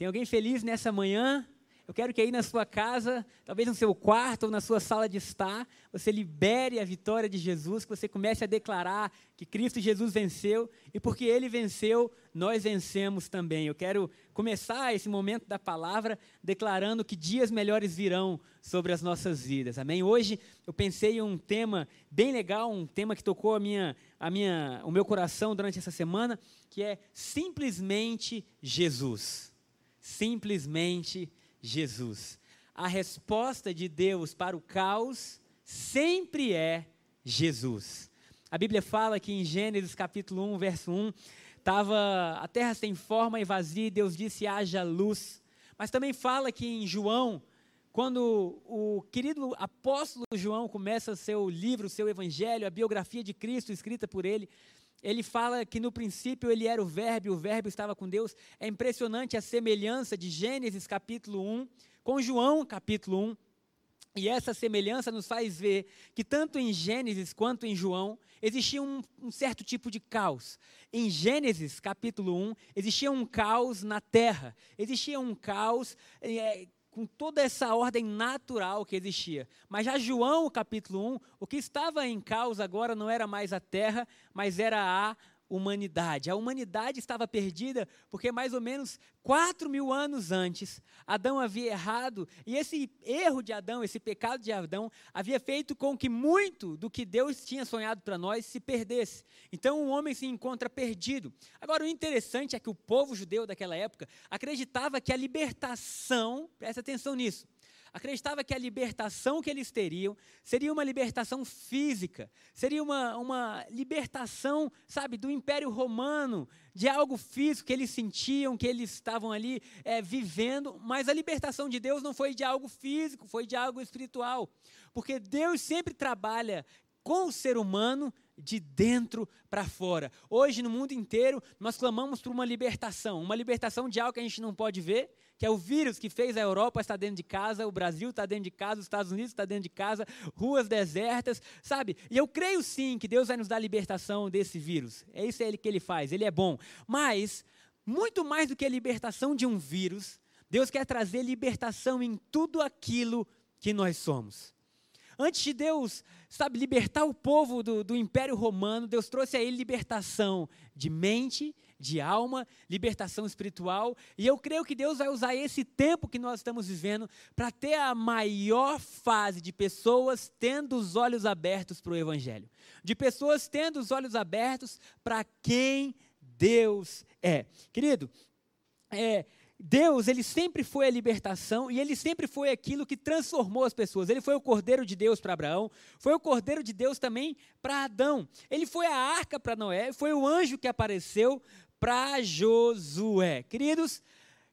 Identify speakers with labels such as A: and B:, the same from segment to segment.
A: Tem alguém feliz nessa manhã? Eu quero que aí na sua casa, talvez no seu quarto ou na sua sala de estar, você libere a vitória de Jesus, que você comece a declarar que Cristo Jesus venceu e porque ele venceu, nós vencemos também. Eu quero começar esse momento da palavra declarando que dias melhores virão sobre as nossas vidas. Amém? Hoje eu pensei em um tema bem legal, um tema que tocou a minha, a minha, o meu coração durante essa semana, que é simplesmente Jesus. Simplesmente Jesus. A resposta de Deus para o caos sempre é Jesus. A Bíblia fala que em Gênesis capítulo 1, verso 1, tava a terra sem forma e vazia, e Deus disse: haja luz. Mas também fala que em João, quando o querido apóstolo João começa seu livro, seu evangelho, a biografia de Cristo escrita por ele, ele fala que no princípio ele era o Verbo, o Verbo estava com Deus. É impressionante a semelhança de Gênesis capítulo 1 com João capítulo 1. E essa semelhança nos faz ver que tanto em Gênesis quanto em João existia um, um, certo tipo de caos. Em Gênesis capítulo 1 existia um caos na terra, existia um caos é, com toda essa ordem natural que existia. Mas já João, capítulo 1, o que estava em causa agora não era mais a terra, mas era a humanidade. A humanidade estava perdida porque mais ou menos quatro mil anos antes, Adão havia errado, e esse erro de Adão, esse pecado de Adão, havia feito com que muito do que Deus tinha sonhado para nós se perdesse. Então o homem se encontra perdido. Agora, o interessante é que o povo judeu daquela época acreditava que a libertação, presta atenção nisso, acreditava que a libertação que eles teriam seria uma libertação física, seria uma, uma libertação, sabe, do Império Romano, de algo físico que eles sentiam, que eles estavam ali é, vivendo, mas a libertação de Deus não foi de algo físico, foi de algo espiritual, porque Deus sempre trabalha com o ser humano de dentro para fora. Hoje, no mundo inteiro, nós clamamos por uma libertação, uma libertação de algo que a gente não pode ver, que é o vírus que fez a Europa estar dentro de casa, o Brasil está dentro de casa, os Estados Unidos está dentro de casa, ruas desertas, sabe? E eu creio sim que Deus vai nos dar libertação desse vírus. É isso que ele faz, ele é bom. Mas, muito mais do que a libertação de um vírus, Deus quer trazer libertação em tudo aquilo que nós somos. Antes de Deus, sabe, libertar o povo do, do Império Romano, Deus trouxe a ele libertação de mente, de alma, libertação espiritual. E eu creio que Deus vai usar esse tempo que nós estamos vivendo para ter a maior fase de pessoas tendo os olhos abertos para o Evangelho. De pessoas tendo os olhos abertos para quem Deus é. Querido, é, Deus, ele sempre foi a libertação e ele sempre foi aquilo que transformou as pessoas. Ele foi o Cordeiro de Deus para Abraão, foi o Cordeiro de Deus também para Adão. Ele foi a arca para Noé, foi o anjo que apareceu para Josué. Queridos,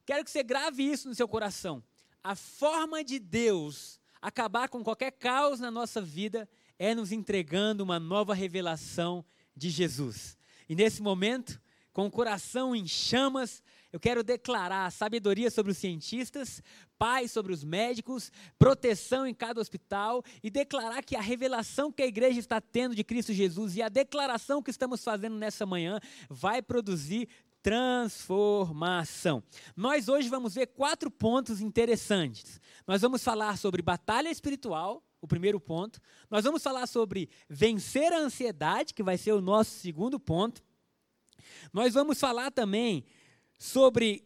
A: quero que você grave isso no seu coração. A forma de Deus acabar com qualquer caos na nossa vida é nos entregando uma nova revelação de Jesus. E nesse momento, com o coração em chamas, eu quero declarar sabedoria sobre os cientistas, paz sobre os médicos, proteção em cada hospital e declarar que a revelação que a igreja está tendo de Cristo Jesus e a declaração que estamos fazendo nessa manhã vai produzir transformação. Nós hoje vamos ver quatro pontos interessantes. Nós vamos falar sobre batalha espiritual, o primeiro ponto. Nós vamos falar sobre vencer a ansiedade, que vai ser o nosso segundo ponto. Nós vamos falar também sobre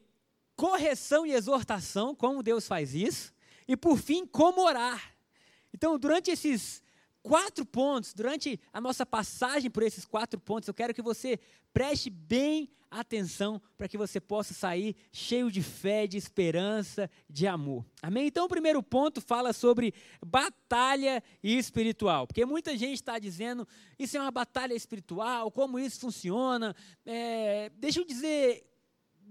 A: correção e exortação, como Deus faz isso, e por fim, como orar. Então, durante esses quatro pontos, durante a nossa passagem por esses quatro pontos, eu quero que você preste bem atenção para que você possa sair cheio de fé, de esperança, de amor. Amém? Então, o primeiro ponto fala sobre batalha espiritual, porque muita gente está dizendo isso é uma batalha espiritual, como isso funciona. É, deixa eu dizer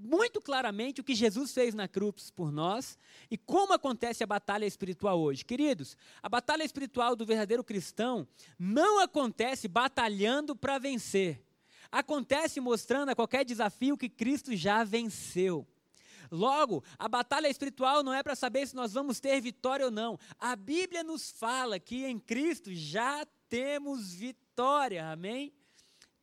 A: muito claramente o que Jesus fez na cruz por nós e como acontece a batalha espiritual hoje. Queridos, a batalha espiritual do verdadeiro cristão não acontece batalhando para vencer. Acontece mostrando a qualquer desafio que Cristo já venceu. Logo, a batalha espiritual não é para saber se nós vamos ter vitória ou não. A Bíblia nos fala que em Cristo já temos vitória, amém?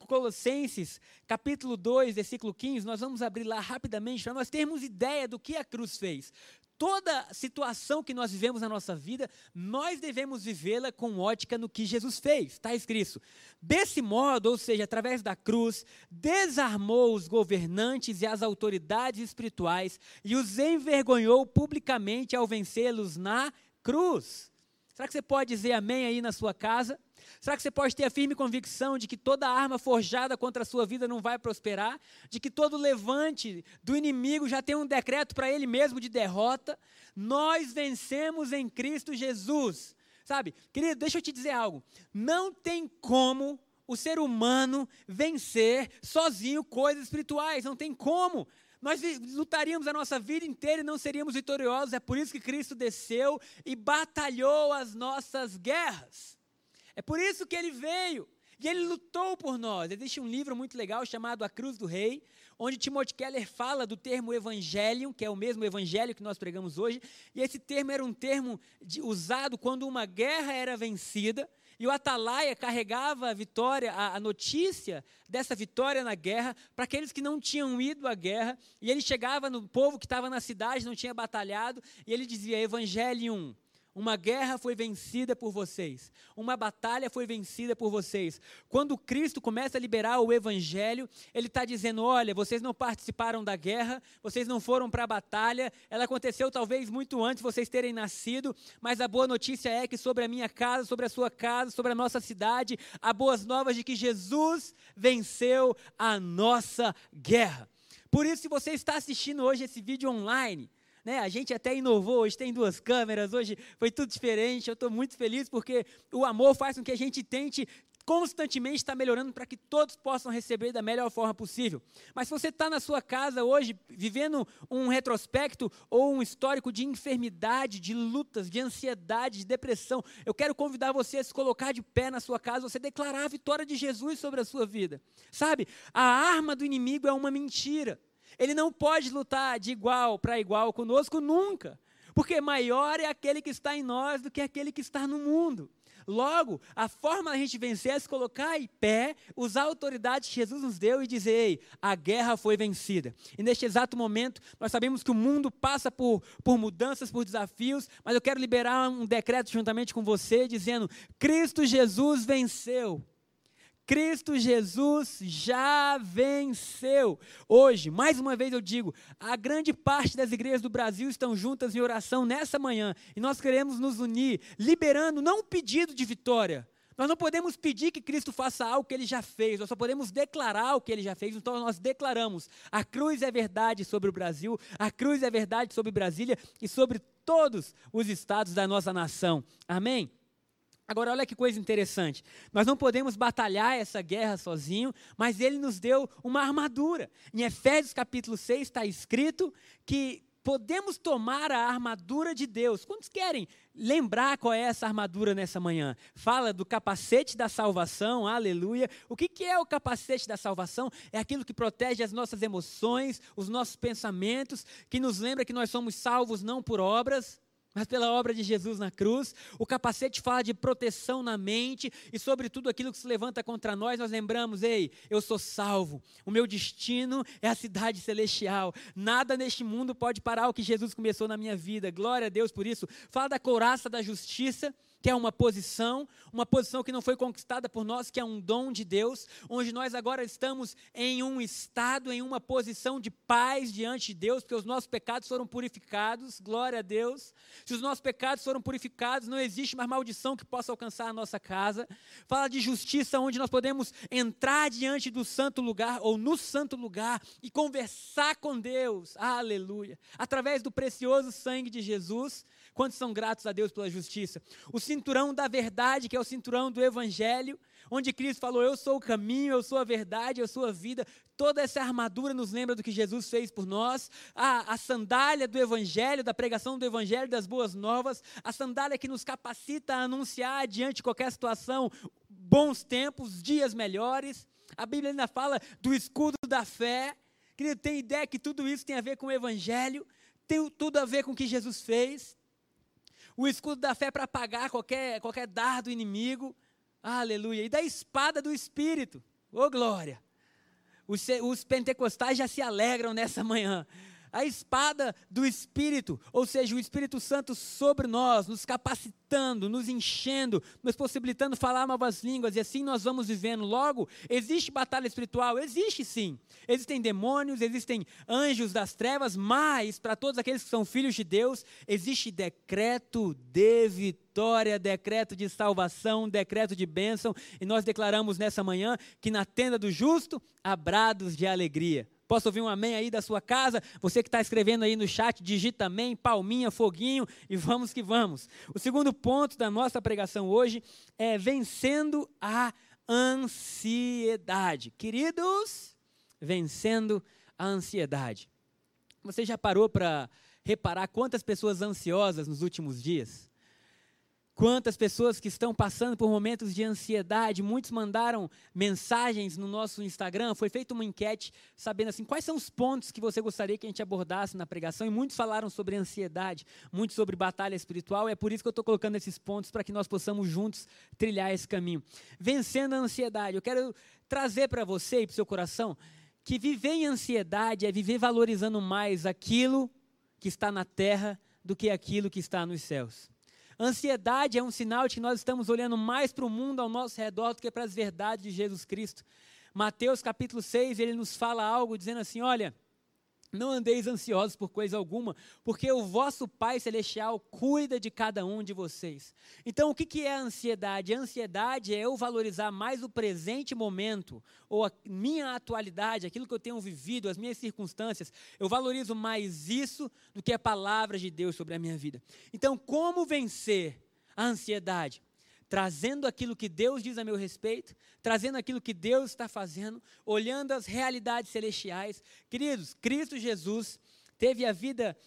A: Colossenses, capítulo 2, versículo 15, nós vamos abrir lá rapidamente para nós termos ideia do que a cruz fez. Toda situação que nós vivemos na nossa vida, nós devemos vivê-la com ótica no que Jesus fez. Está escrito. Desse modo, ou seja, através da cruz, desarmou os governantes e as autoridades espirituais e os envergonhou publicamente ao vencê-los na cruz. Será que você pode dizer amém aí na sua casa? Será que você pode ter a firme convicção de que toda arma forjada contra a sua vida não vai prosperar? De que todo levante do inimigo já tem um decreto para ele mesmo de derrota? Nós vencemos em Cristo Jesus. Sabe, querido, deixa eu te dizer algo. Não tem como o ser humano vencer sozinho coisas espirituais. Não tem como. Nós lutaríamos a nossa vida inteira e não seríamos vitoriosos. É por isso que Cristo desceu e batalhou as nossas guerras. É por isso que ele veio. E ele lutou por nós. Existe um livro muito legal chamado A Cruz do Rei, onde Timothy Keller fala do termo evangelium, que é o mesmo evangelho que nós pregamos hoje. E esse termo era um termo de, usado quando uma guerra era vencida. E o atalaia carregava a vitória, a, a notícia dessa vitória na guerra para aqueles que não tinham ido à guerra. E ele chegava no povo que estava na cidade, não tinha batalhado, e ele dizia: Evangelium, uma guerra foi vencida por vocês. Uma batalha foi vencida por vocês. Quando Cristo começa a liberar o Evangelho, Ele está dizendo: olha, vocês não participaram da guerra, vocês não foram para a batalha, ela aconteceu talvez muito antes de vocês terem nascido, mas a boa notícia é que sobre a minha casa, sobre a sua casa, sobre a nossa cidade, há boas novas de que Jesus venceu a nossa guerra. Por isso, se você está assistindo hoje esse vídeo online, né? A gente até inovou, hoje tem duas câmeras, hoje foi tudo diferente. Eu estou muito feliz porque o amor faz com que a gente tente constantemente estar melhorando para que todos possam receber da melhor forma possível. Mas se você está na sua casa hoje, vivendo um retrospecto ou um histórico de enfermidade, de lutas, de ansiedade, de depressão, eu quero convidar você a se colocar de pé na sua casa, você declarar a vitória de Jesus sobre a sua vida. Sabe, a arma do inimigo é uma mentira. Ele não pode lutar de igual para igual conosco nunca, porque maior é aquele que está em nós do que aquele que está no mundo. Logo, a forma da gente vencer é se colocar em pé, usar a autoridade que Jesus nos deu e dizer: Ei, a guerra foi vencida. E neste exato momento, nós sabemos que o mundo passa por, por mudanças, por desafios, mas eu quero liberar um decreto juntamente com você, dizendo: Cristo Jesus venceu. Cristo Jesus já venceu. Hoje, mais uma vez eu digo, a grande parte das igrejas do Brasil estão juntas em oração nessa manhã e nós queremos nos unir, liberando não um pedido de vitória. Nós não podemos pedir que Cristo faça algo que ele já fez, nós só podemos declarar o que ele já fez. Então nós declaramos: a cruz é verdade sobre o Brasil, a cruz é verdade sobre Brasília e sobre todos os estados da nossa nação. Amém? Agora, olha que coisa interessante. Nós não podemos batalhar essa guerra sozinho, mas ele nos deu uma armadura. Em Efésios capítulo 6 está escrito que podemos tomar a armadura de Deus. Quantos querem lembrar qual é essa armadura nessa manhã? Fala do capacete da salvação, aleluia. O que, que é o capacete da salvação? É aquilo que protege as nossas emoções, os nossos pensamentos, que nos lembra que nós somos salvos não por obras, mas pela obra de Jesus na cruz. O capacete fala de proteção na mente e sobre tudo aquilo que se levanta contra nós, nós lembramos: ei, eu sou salvo, o meu destino é a cidade celestial. Nada neste mundo pode parar o que Jesus começou na minha vida. Glória a Deus por isso. Fala da couraça da justiça que é uma posição, uma posição que não foi conquistada por nós, que é um dom de Deus, onde nós agora estamos em um estado, em uma posição de paz diante de Deus, porque os nossos pecados foram purificados, glória a Deus. Se os nossos pecados foram purificados, não existe mais maldição que possa alcançar a nossa casa. Fala de justiça, onde nós podemos entrar diante do santo lugar, ou no santo lugar, e conversar com Deus, aleluia, através do precioso sangue de Jesus. Quantos são gratos a Deus pela justiça? O cinturão da verdade, que é o cinturão do Evangelho, onde Cristo falou: Eu sou o caminho, eu sou a verdade, eu sou a vida. Toda essa armadura nos lembra do que Jesus fez por nós. A, a sandália do Evangelho, da pregação do Evangelho, das boas novas. A sandália que nos capacita a anunciar diante de qualquer situação bons tempos, dias melhores. A Bíblia ainda fala do escudo da fé. Querido, tem ideia que tudo isso tem a ver com o Evangelho, tem tudo a ver com o que Jesus fez o escudo da fé para apagar qualquer, qualquer dardo inimigo, aleluia, e da espada do Espírito, Ô oh, glória! Os, os pentecostais já se alegram nessa manhã a espada do Espírito, ou seja, o Espírito Santo sobre nós, nos capacitando, nos enchendo, nos possibilitando falar novas línguas, e assim nós vamos vivendo. Logo, existe batalha espiritual? Existe sim. Existem demônios, existem anjos das trevas, mas para todos aqueles que são filhos de Deus, existe decreto de vitória, decreto de salvação, decreto de bênção, e nós declaramos nessa manhã que na tenda do justo há brados de alegria. Posso ouvir um amém aí da sua casa? Você que está escrevendo aí no chat, digita amém, palminha, foguinho e vamos que vamos. O segundo ponto da nossa pregação hoje é vencendo a ansiedade. Queridos, vencendo a ansiedade. Você já parou para reparar quantas pessoas ansiosas nos últimos dias? Quantas pessoas que estão passando por momentos de ansiedade, muitos mandaram mensagens no nosso Instagram, foi feita uma enquete sabendo assim, quais são os pontos que você gostaria que a gente abordasse na pregação, e muitos falaram sobre ansiedade, muitos sobre batalha espiritual, e é por isso que eu estou colocando esses pontos para que nós possamos juntos trilhar esse caminho. Vencendo a ansiedade, eu quero trazer para você e para o seu coração que viver em ansiedade é viver valorizando mais aquilo que está na terra do que aquilo que está nos céus. Ansiedade é um sinal de que nós estamos olhando mais para o mundo ao nosso redor do que para as verdades de Jesus Cristo. Mateus capítulo 6, ele nos fala algo dizendo assim: olha, não andeis ansiosos por coisa alguma, porque o vosso Pai Celestial cuida de cada um de vocês. Então, o que é a ansiedade? A ansiedade é eu valorizar mais o presente momento, ou a minha atualidade, aquilo que eu tenho vivido, as minhas circunstâncias. Eu valorizo mais isso do que a palavra de Deus sobre a minha vida. Então, como vencer a ansiedade? Trazendo aquilo que Deus diz a meu respeito, trazendo aquilo que Deus está fazendo, olhando as realidades celestiais. Queridos, Cristo Jesus teve a vida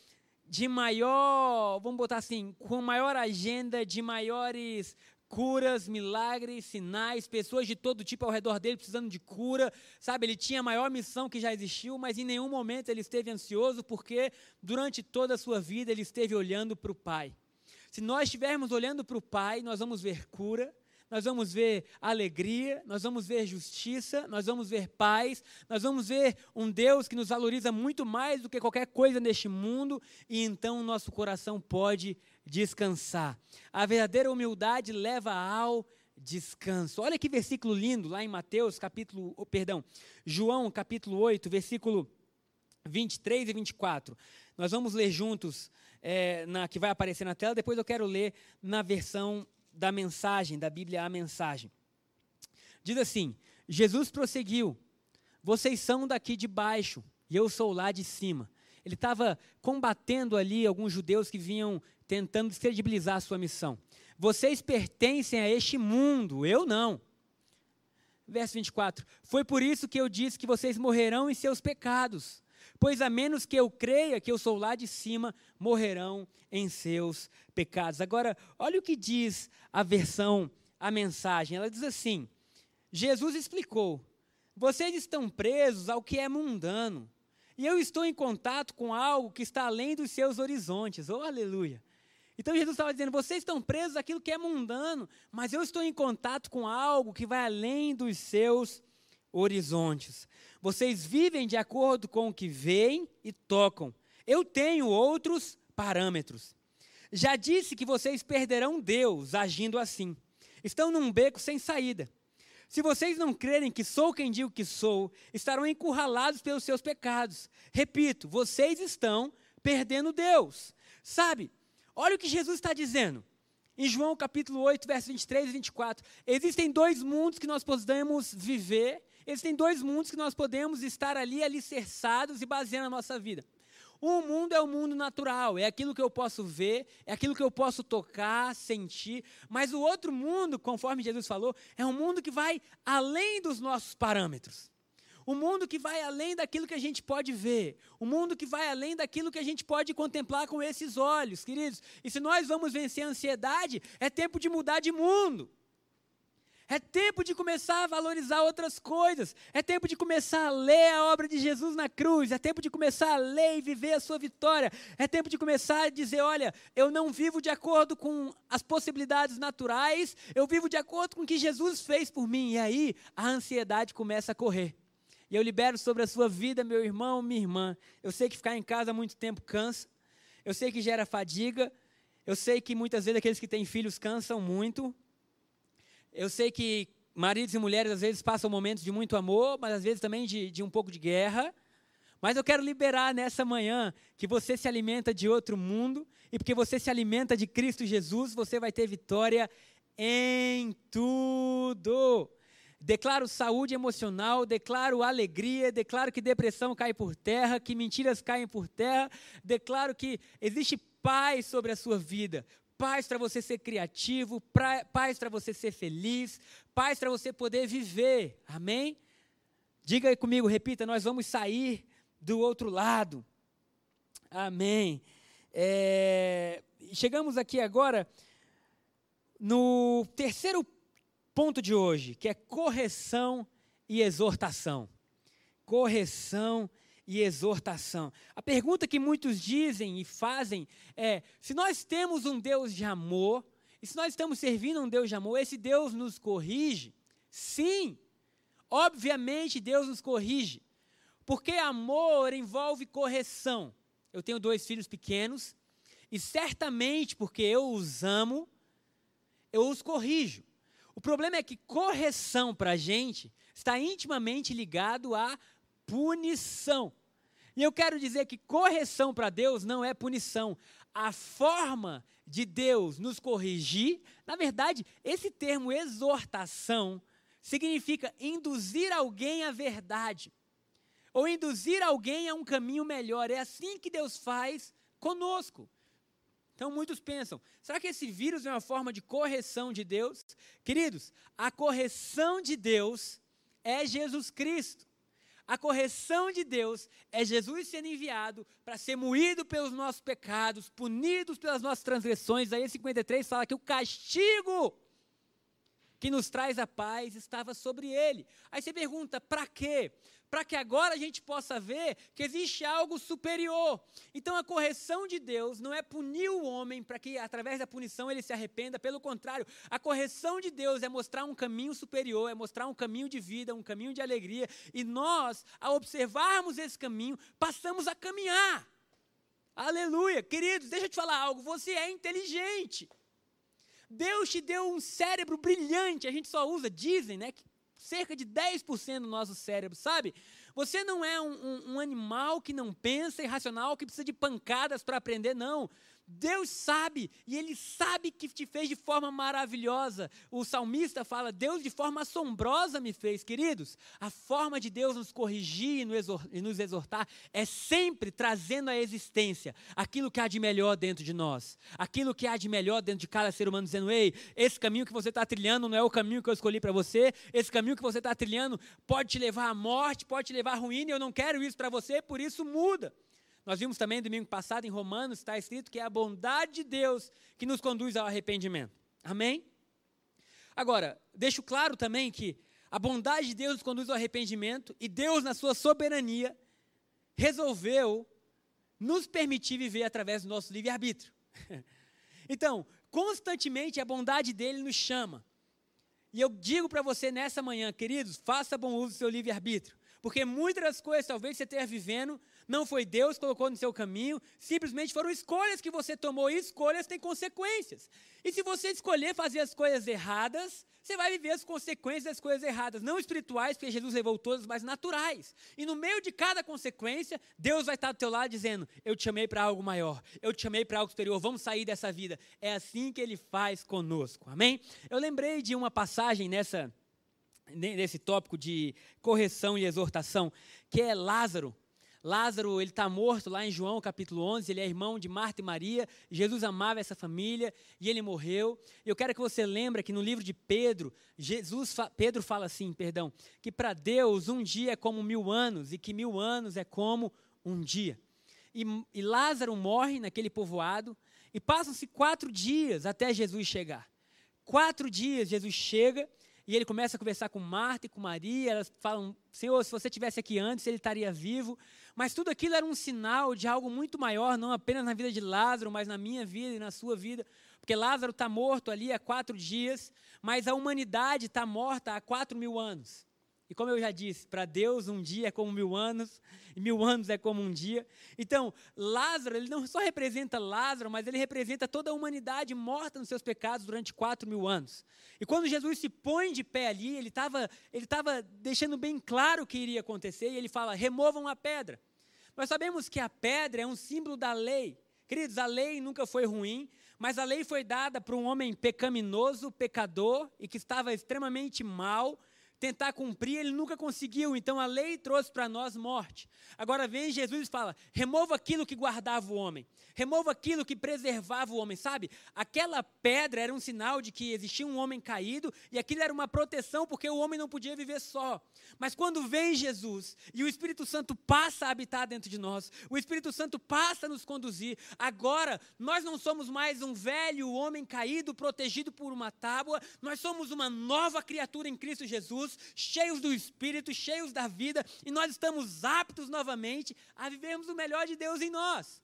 A: de maior, vamos botar assim, com maior agenda, de maiores curas, milagres, sinais, pessoas de todo tipo ao redor dele precisando de cura, sabe? Ele tinha a maior missão que já existiu, mas em nenhum momento ele esteve ansioso, porque durante toda a sua vida ele esteve olhando para o Pai. Se nós estivermos olhando para o Pai, nós vamos ver cura, nós vamos ver alegria, nós vamos ver justiça, nós vamos ver paz, nós vamos ver um Deus que nos valoriza muito mais do que qualquer coisa neste mundo, e então o nosso coração pode descansar. A verdadeira humildade leva ao descanso. Olha que versículo lindo lá em Mateus, capítulo, oh, perdão, João, capítulo 8, versículo 23 e 24. Nós vamos ler juntos é, na, que vai aparecer na tela, depois eu quero ler na versão da mensagem, da Bíblia a mensagem. Diz assim: Jesus prosseguiu: Vocês são daqui de baixo, e eu sou lá de cima. Ele estava combatendo ali alguns judeus que vinham tentando descredibilizar a sua missão. Vocês pertencem a este mundo, eu não. Verso 24: Foi por isso que eu disse que vocês morrerão em seus pecados. Pois a menos que eu creia que eu sou lá de cima, morrerão em seus pecados. Agora, olha o que diz a versão, a mensagem. Ela diz assim: Jesus explicou: vocês estão presos ao que é mundano, e eu estou em contato com algo que está além dos seus horizontes. Oh, aleluia! Então Jesus estava dizendo: vocês estão presos àquilo que é mundano, mas eu estou em contato com algo que vai além dos seus horizontes. Vocês vivem de acordo com o que veem e tocam. Eu tenho outros parâmetros. Já disse que vocês perderão Deus agindo assim. Estão num beco sem saída. Se vocês não crerem que sou quem digo que sou, estarão encurralados pelos seus pecados. Repito, vocês estão perdendo Deus. Sabe, olha o que Jesus está dizendo. Em João capítulo 8, versos 23 e 24. Existem dois mundos que nós podemos viver Existem dois mundos que nós podemos estar ali alicerçados e baseando a nossa vida. Um mundo é o mundo natural, é aquilo que eu posso ver, é aquilo que eu posso tocar, sentir. Mas o outro mundo, conforme Jesus falou, é um mundo que vai além dos nossos parâmetros. O mundo que vai além daquilo que a gente pode ver. O mundo que vai além daquilo que a gente pode contemplar com esses olhos, queridos. E se nós vamos vencer a ansiedade, é tempo de mudar de mundo. É tempo de começar a valorizar outras coisas. É tempo de começar a ler a obra de Jesus na cruz. É tempo de começar a ler e viver a sua vitória. É tempo de começar a dizer: olha, eu não vivo de acordo com as possibilidades naturais, eu vivo de acordo com o que Jesus fez por mim. E aí a ansiedade começa a correr. E eu libero sobre a sua vida, meu irmão, minha irmã. Eu sei que ficar em casa muito tempo cansa. Eu sei que gera fadiga. Eu sei que muitas vezes aqueles que têm filhos cansam muito. Eu sei que maridos e mulheres às vezes passam momentos de muito amor, mas às vezes também de, de um pouco de guerra. Mas eu quero liberar nessa manhã que você se alimenta de outro mundo e porque você se alimenta de Cristo Jesus, você vai ter vitória em tudo. Declaro saúde emocional, declaro alegria, declaro que depressão cai por terra, que mentiras caem por terra, declaro que existe paz sobre a sua vida, paz para você ser criativo, pra, paz para você ser feliz, paz para você poder viver. Amém? Diga comigo, repita, nós vamos sair do outro lado. Amém. É, chegamos aqui agora no terceiro ponto de hoje, que é correção e exortação. Correção e exortação. A pergunta que muitos dizem e fazem é: se nós temos um Deus de amor, e se nós estamos servindo um Deus de amor, esse Deus nos corrige? Sim, obviamente Deus nos corrige, porque amor envolve correção. Eu tenho dois filhos pequenos, e certamente porque eu os amo, eu os corrijo. O problema é que correção para a gente está intimamente ligado à punição. E eu quero dizer que correção para Deus não é punição. A forma de Deus nos corrigir, na verdade, esse termo exortação significa induzir alguém à verdade, ou induzir alguém a um caminho melhor. É assim que Deus faz conosco. Então muitos pensam: será que esse vírus é uma forma de correção de Deus? Queridos, a correção de Deus é Jesus Cristo. A correção de Deus é Jesus sendo enviado para ser moído pelos nossos pecados, punidos pelas nossas transgressões. Aí 53 fala que o castigo que nos traz a paz estava sobre ele. Aí você pergunta, para quê? Para que agora a gente possa ver que existe algo superior. Então a correção de Deus não é punir o homem para que através da punição ele se arrependa, pelo contrário, a correção de Deus é mostrar um caminho superior, é mostrar um caminho de vida, um caminho de alegria, e nós, ao observarmos esse caminho, passamos a caminhar. Aleluia! Queridos, deixa eu te falar algo, você é inteligente. Deus te deu um cérebro brilhante, a gente só usa, dizem, né, que cerca de 10% do nosso cérebro, sabe? Você não é um, um, um animal que não pensa, irracional, que precisa de pancadas para aprender, não. Deus sabe, e Ele sabe que te fez de forma maravilhosa. O salmista fala: Deus de forma assombrosa me fez, queridos. A forma de Deus nos corrigir e nos exortar é sempre trazendo à existência aquilo que há de melhor dentro de nós, aquilo que há de melhor dentro de cada ser humano, dizendo: Ei, esse caminho que você está trilhando não é o caminho que eu escolhi para você, esse caminho que você está trilhando pode te levar à morte, pode te levar à ruína, eu não quero isso para você, por isso muda. Nós vimos também domingo passado em Romanos, está escrito que é a bondade de Deus que nos conduz ao arrependimento. Amém? Agora, deixo claro também que a bondade de Deus nos conduz ao arrependimento e Deus, na sua soberania, resolveu nos permitir viver através do nosso livre-arbítrio. então, constantemente a bondade dele nos chama. E eu digo para você nessa manhã, queridos, faça bom uso do seu livre-arbítrio. Porque muitas das coisas talvez você esteja vivendo não foi Deus que colocou no seu caminho, simplesmente foram escolhas que você tomou e escolhas têm consequências. E se você escolher fazer as coisas erradas, você vai viver as consequências das coisas erradas, não espirituais, porque Jesus levou todas, mas naturais. E no meio de cada consequência, Deus vai estar do teu lado dizendo: Eu te chamei para algo maior, eu te chamei para algo superior, vamos sair dessa vida. É assim que ele faz conosco. Amém? Eu lembrei de uma passagem nessa nesse tópico de correção e exortação, que é Lázaro. Lázaro, ele está morto lá em João capítulo 11, ele é irmão de Marta e Maria, Jesus amava essa família e ele morreu. Eu quero que você lembre que no livro de Pedro, Jesus, Pedro fala assim, perdão, que para Deus um dia é como mil anos e que mil anos é como um dia. E, e Lázaro morre naquele povoado e passam-se quatro dias até Jesus chegar. Quatro dias Jesus chega e ele começa a conversar com Marta e com Maria, elas falam: Senhor, se você tivesse aqui antes, ele estaria vivo. Mas tudo aquilo era um sinal de algo muito maior, não apenas na vida de Lázaro, mas na minha vida e na sua vida. Porque Lázaro está morto ali há quatro dias, mas a humanidade está morta há quatro mil anos. E como eu já disse, para Deus um dia é como mil anos, e mil anos é como um dia. Então, Lázaro, ele não só representa Lázaro, mas ele representa toda a humanidade morta nos seus pecados durante quatro mil anos. E quando Jesus se põe de pé ali, ele estava ele tava deixando bem claro o que iria acontecer, e ele fala: removam a pedra. Nós sabemos que a pedra é um símbolo da lei. Queridos, a lei nunca foi ruim, mas a lei foi dada para um homem pecaminoso, pecador, e que estava extremamente mal, tentar cumprir, ele nunca conseguiu. Então a lei trouxe para nós morte. Agora vem Jesus e fala: remova aquilo que guardava o homem, remova aquilo que preservava o homem, sabe? Aquela pedra era um sinal de que existia um homem caído e aquilo era uma proteção porque o homem não podia viver só. Mas quando vem Jesus e o Espírito Santo passa a habitar dentro de nós, o Espírito Santo passa a nos conduzir, agora nós não somos mais um velho homem caído, protegido por uma tábua, nós somos uma nova criatura em Cristo Jesus cheios do Espírito, cheios da vida, e nós estamos aptos novamente a vivermos o melhor de Deus em nós.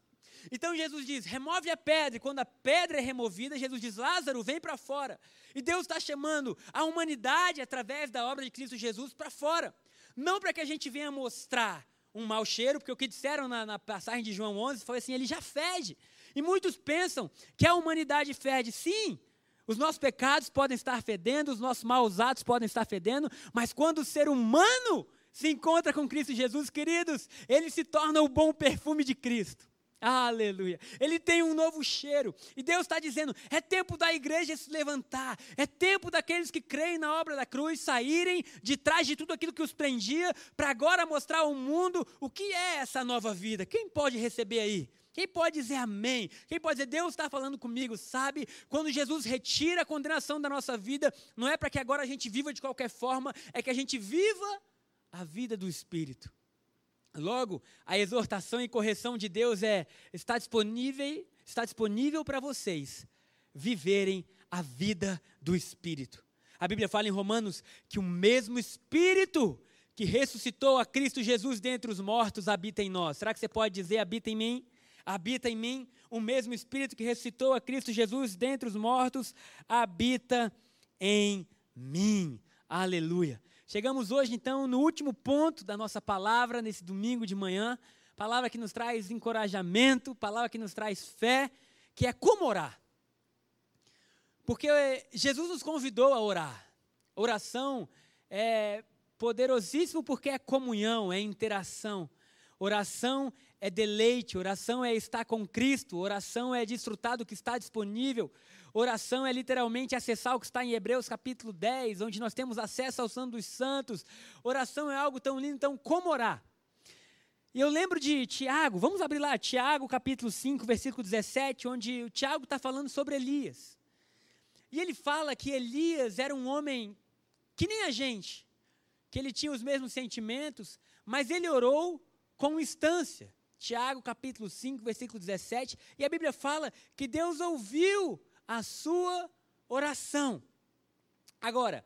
A: Então Jesus diz: remove a pedra, e quando a pedra é removida, Jesus diz: Lázaro, vem para fora. E Deus está chamando a humanidade, através da obra de Cristo Jesus, para fora. Não para que a gente venha mostrar um mau cheiro, porque o que disseram na, na passagem de João 11 foi assim: ele já fede. E muitos pensam que a humanidade fede. Sim, os nossos pecados podem estar fedendo, os nossos maus atos podem estar fedendo, mas quando o ser humano se encontra com Cristo Jesus, queridos, ele se torna o bom perfume de Cristo. Aleluia. Ele tem um novo cheiro. E Deus está dizendo: é tempo da igreja se levantar. É tempo daqueles que creem na obra da cruz saírem de trás de tudo aquilo que os prendia, para agora mostrar ao mundo o que é essa nova vida. Quem pode receber aí? Quem pode dizer amém? Quem pode dizer, Deus está falando comigo, sabe? Quando Jesus retira a condenação da nossa vida, não é para que agora a gente viva de qualquer forma, é que a gente viva a vida do Espírito. Logo, a exortação e correção de Deus é está disponível, está disponível para vocês viverem a vida do Espírito. A Bíblia fala em Romanos que o mesmo Espírito que ressuscitou a Cristo Jesus dentre os mortos habita em nós. Será que você pode dizer habita em mim? Habita em mim, o mesmo Espírito que ressuscitou a Cristo Jesus dentre os mortos, habita em mim. Aleluia. Chegamos hoje, então, no último ponto da nossa palavra, nesse domingo de manhã. Palavra que nos traz encorajamento, palavra que nos traz fé, que é como orar. Porque Jesus nos convidou a orar. Oração é poderosíssimo porque é comunhão, é interação. Oração é deleite, oração é estar com Cristo, oração é desfrutar do que está disponível, oração é literalmente acessar o que está em Hebreus capítulo 10, onde nós temos acesso ao Santo dos Santos. Oração é algo tão lindo, então como orar? E eu lembro de Tiago, vamos abrir lá, Tiago capítulo 5, versículo 17, onde o Tiago está falando sobre Elias. E ele fala que Elias era um homem que nem a gente, que ele tinha os mesmos sentimentos, mas ele orou com instância. Tiago capítulo 5, versículo 17, e a Bíblia fala que Deus ouviu a sua oração. Agora,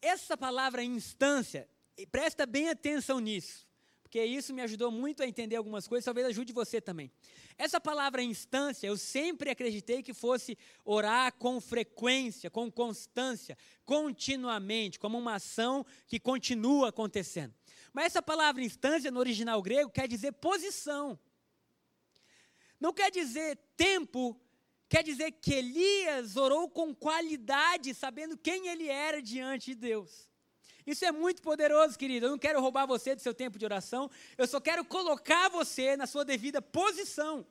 A: essa palavra instância, presta bem atenção nisso, porque isso me ajudou muito a entender algumas coisas, talvez ajude você também. Essa palavra instância, eu sempre acreditei que fosse orar com frequência, com constância, continuamente, como uma ação que continua acontecendo. Mas essa palavra instância no original grego quer dizer posição. Não quer dizer tempo, quer dizer que Elias orou com qualidade, sabendo quem ele era diante de Deus. Isso é muito poderoso, querido. Eu não quero roubar você do seu tempo de oração, eu só quero colocar você na sua devida posição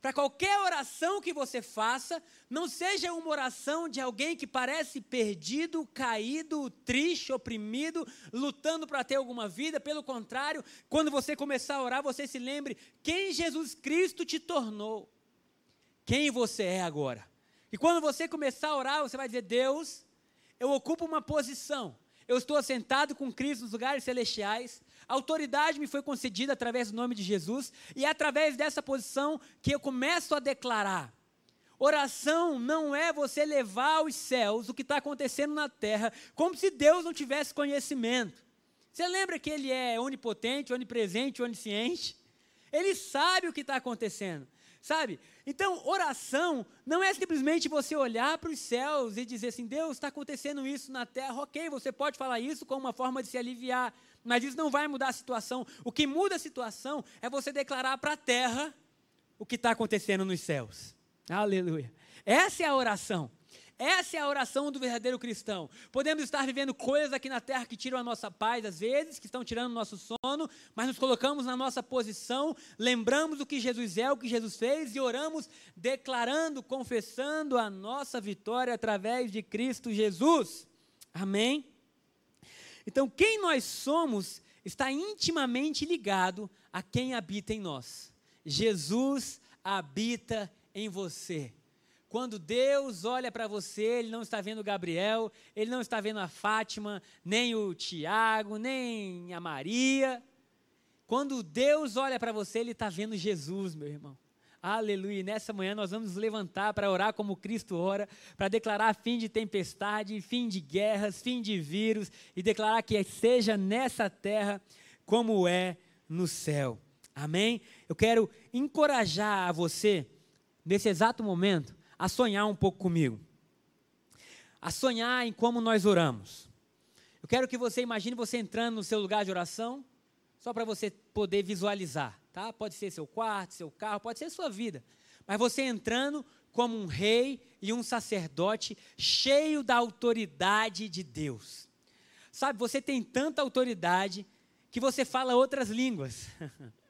A: para qualquer oração que você faça, não seja uma oração de alguém que parece perdido, caído, triste, oprimido, lutando para ter alguma vida. Pelo contrário, quando você começar a orar, você se lembre quem Jesus Cristo te tornou, quem você é agora. E quando você começar a orar, você vai dizer: Deus, eu ocupo uma posição. Eu estou assentado com Cristo nos lugares celestiais autoridade me foi concedida através do nome de Jesus, e é através dessa posição que eu começo a declarar Oração não é você levar aos céus o que está acontecendo na terra, como se Deus não tivesse conhecimento. Você lembra que Ele é onipotente, onipresente, onisciente? Ele sabe o que está acontecendo, sabe? Então, oração não é simplesmente você olhar para os céus e dizer assim: Deus, está acontecendo isso na terra. Ok, você pode falar isso como uma forma de se aliviar, mas isso não vai mudar a situação. O que muda a situação é você declarar para a terra o que está acontecendo nos céus. Aleluia. Essa é a oração. Essa é a oração do verdadeiro cristão. Podemos estar vivendo coisas aqui na terra que tiram a nossa paz, às vezes, que estão tirando o nosso sono, mas nos colocamos na nossa posição, lembramos o que Jesus é, o que Jesus fez e oramos declarando, confessando a nossa vitória através de Cristo Jesus. Amém? Então, quem nós somos está intimamente ligado a quem habita em nós. Jesus habita em você. Quando Deus olha para você, Ele não está vendo Gabriel, Ele não está vendo a Fátima, nem o Tiago, nem a Maria. Quando Deus olha para você, Ele está vendo Jesus, meu irmão. Aleluia. Nessa manhã nós vamos levantar para orar como Cristo ora, para declarar fim de tempestade, fim de guerras, fim de vírus e declarar que seja nessa terra como é no céu. Amém? Eu quero encorajar a você nesse exato momento, a sonhar um pouco comigo. A sonhar em como nós oramos. Eu quero que você imagine você entrando no seu lugar de oração, só para você poder visualizar, tá? Pode ser seu quarto, seu carro, pode ser sua vida. Mas você entrando como um rei e um sacerdote cheio da autoridade de Deus. Sabe, você tem tanta autoridade que você fala outras línguas.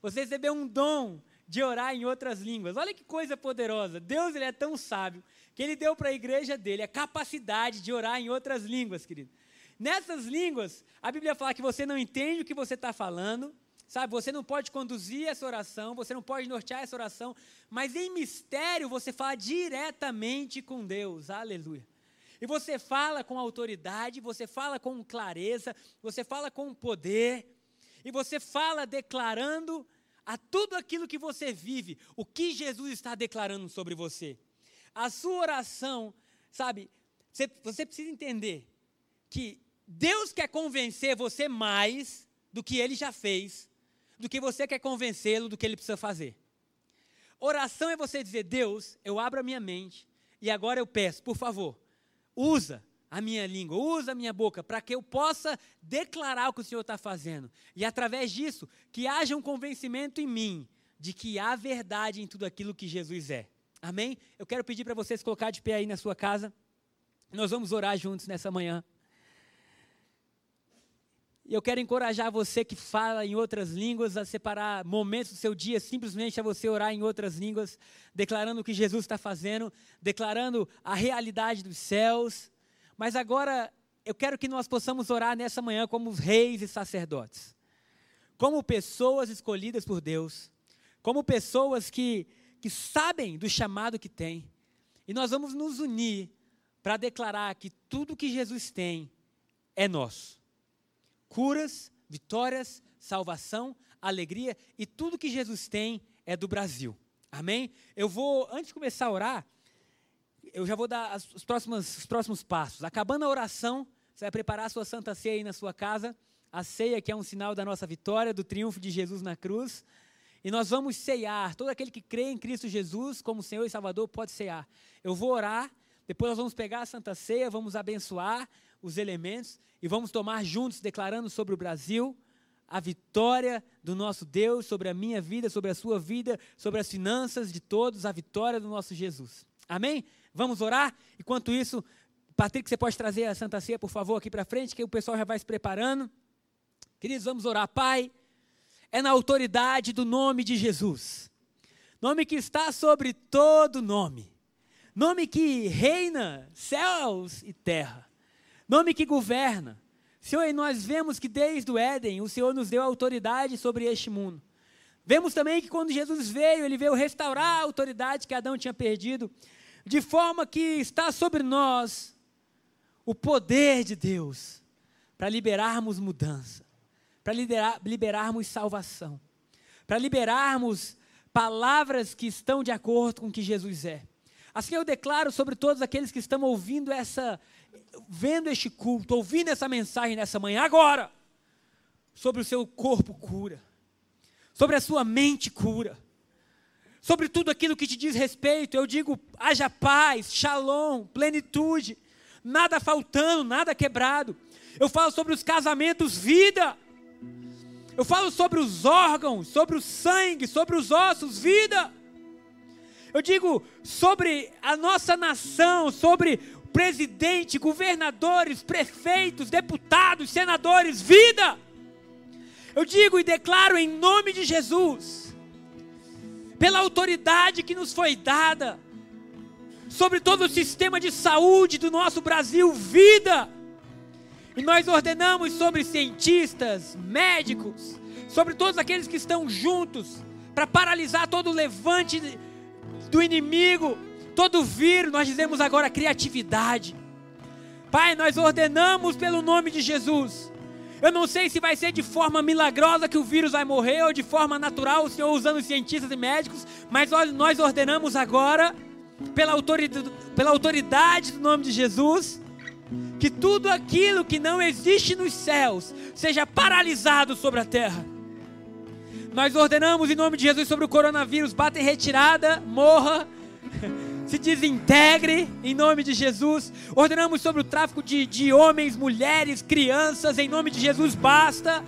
A: Você recebeu um dom de orar em outras línguas. Olha que coisa poderosa. Deus ele é tão sábio que ele deu para a igreja dele a capacidade de orar em outras línguas, querido. Nessas línguas, a Bíblia fala que você não entende o que você está falando, sabe? Você não pode conduzir essa oração, você não pode nortear essa oração, mas em mistério você fala diretamente com Deus. Aleluia. E você fala com autoridade, você fala com clareza, você fala com poder, e você fala declarando a tudo aquilo que você vive, o que Jesus está declarando sobre você. A sua oração, sabe, você, você precisa entender que Deus quer convencer você mais do que ele já fez, do que você quer convencê-lo do que ele precisa fazer. Oração é você dizer: Deus, eu abro a minha mente e agora eu peço, por favor, usa a minha língua, usa a minha boca, para que eu possa declarar o que o Senhor está fazendo. E através disso, que haja um convencimento em mim de que há verdade em tudo aquilo que Jesus é. Amém? Eu quero pedir para vocês colocar de pé aí na sua casa. Nós vamos orar juntos nessa manhã. E eu quero encorajar você que fala em outras línguas a separar momentos do seu dia simplesmente a você orar em outras línguas, declarando o que Jesus está fazendo, declarando a realidade dos céus mas agora eu quero que nós possamos orar nessa manhã como reis e sacerdotes, como pessoas escolhidas por Deus, como pessoas que, que sabem do chamado que têm. E nós vamos nos unir para declarar que tudo que Jesus tem é nosso. Curas, vitórias, salvação, alegria e tudo que Jesus tem é do Brasil. Amém? Eu vou, antes de começar a orar, eu já vou dar os próximos, os próximos passos. Acabando a oração, você vai preparar a sua santa ceia aí na sua casa. A ceia que é um sinal da nossa vitória, do triunfo de Jesus na cruz. E nós vamos ceiar. Todo aquele que crê em Cristo Jesus como Senhor e Salvador pode ceiar. Eu vou orar, depois nós vamos pegar a santa ceia, vamos abençoar os elementos e vamos tomar juntos, declarando sobre o Brasil a vitória do nosso Deus, sobre a minha vida, sobre a sua vida, sobre as finanças de todos, a vitória do nosso Jesus. Amém? Vamos orar? Enquanto isso, Patrick, você pode trazer a Santa Ceia, por favor, aqui para frente, que o pessoal já vai se preparando. Queridos, vamos orar. Pai, é na autoridade do nome de Jesus. Nome que está sobre todo nome. Nome que reina céus e terra. Nome que governa. Senhor, e nós vemos que desde o Éden o Senhor nos deu autoridade sobre este mundo. Vemos também que quando Jesus veio, ele veio restaurar a autoridade que Adão tinha perdido de forma que está sobre nós o poder de Deus para liberarmos mudança, para liberar, liberarmos salvação, para liberarmos palavras que estão de acordo com o que Jesus é. Assim eu declaro sobre todos aqueles que estão ouvindo essa, vendo este culto, ouvindo essa mensagem nessa manhã, agora, sobre o seu corpo cura, sobre a sua mente cura, sobre tudo aquilo que te diz respeito, eu digo, haja paz, shalom, plenitude, nada faltando, nada quebrado. Eu falo sobre os casamentos, vida. Eu falo sobre os órgãos, sobre o sangue, sobre os ossos, vida. Eu digo sobre a nossa nação, sobre presidente, governadores, prefeitos, deputados, senadores, vida. Eu digo e declaro em nome de Jesus, pela autoridade que nos foi dada, sobre todo o sistema de saúde do nosso Brasil, vida. E nós ordenamos sobre cientistas, médicos, sobre todos aqueles que estão juntos para paralisar todo o levante do inimigo, todo vírus, nós dizemos agora criatividade. Pai, nós ordenamos pelo nome de Jesus. Eu não sei se vai ser de forma milagrosa que o vírus vai morrer ou de forma natural, o Senhor usando cientistas e médicos, mas nós ordenamos agora, pela autoridade, pela autoridade do nome de Jesus, que tudo aquilo que não existe nos céus seja paralisado sobre a terra. Nós ordenamos em nome de Jesus sobre o coronavírus, bata em retirada, morra, se desintegre em nome de Jesus. Ordenamos sobre o tráfico de, de homens, mulheres, crianças, em nome de Jesus, basta.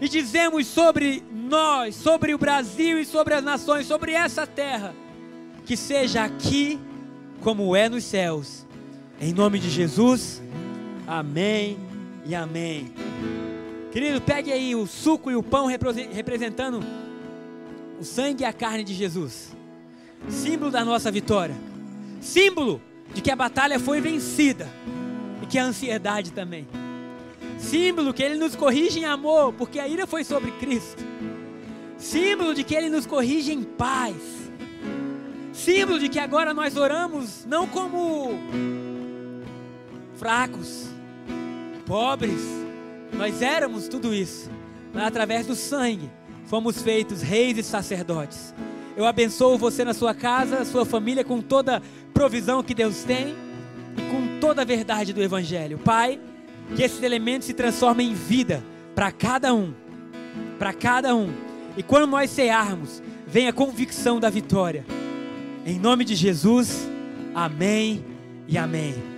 A: E dizemos sobre nós, sobre o Brasil e sobre as nações, sobre essa terra, que seja aqui como é nos céus. Em nome de Jesus, amém e amém. Querido, pegue aí o suco e o pão representando o sangue e a carne de Jesus. Símbolo da nossa vitória. Símbolo de que a batalha foi vencida e que a ansiedade também. Símbolo que ele nos corrige em amor, porque a ira foi sobre Cristo. Símbolo de que ele nos corrige em paz. Símbolo de que agora nós oramos não como fracos, pobres, nós éramos tudo isso, mas através do sangue fomos feitos reis e sacerdotes. Eu abençoo você na sua casa, sua família, com toda provisão que Deus tem e com toda a verdade do Evangelho. Pai, que esses elementos se transformem em vida para cada um, para cada um. E quando nós cearmos, venha a convicção da vitória. Em nome de Jesus, amém e amém.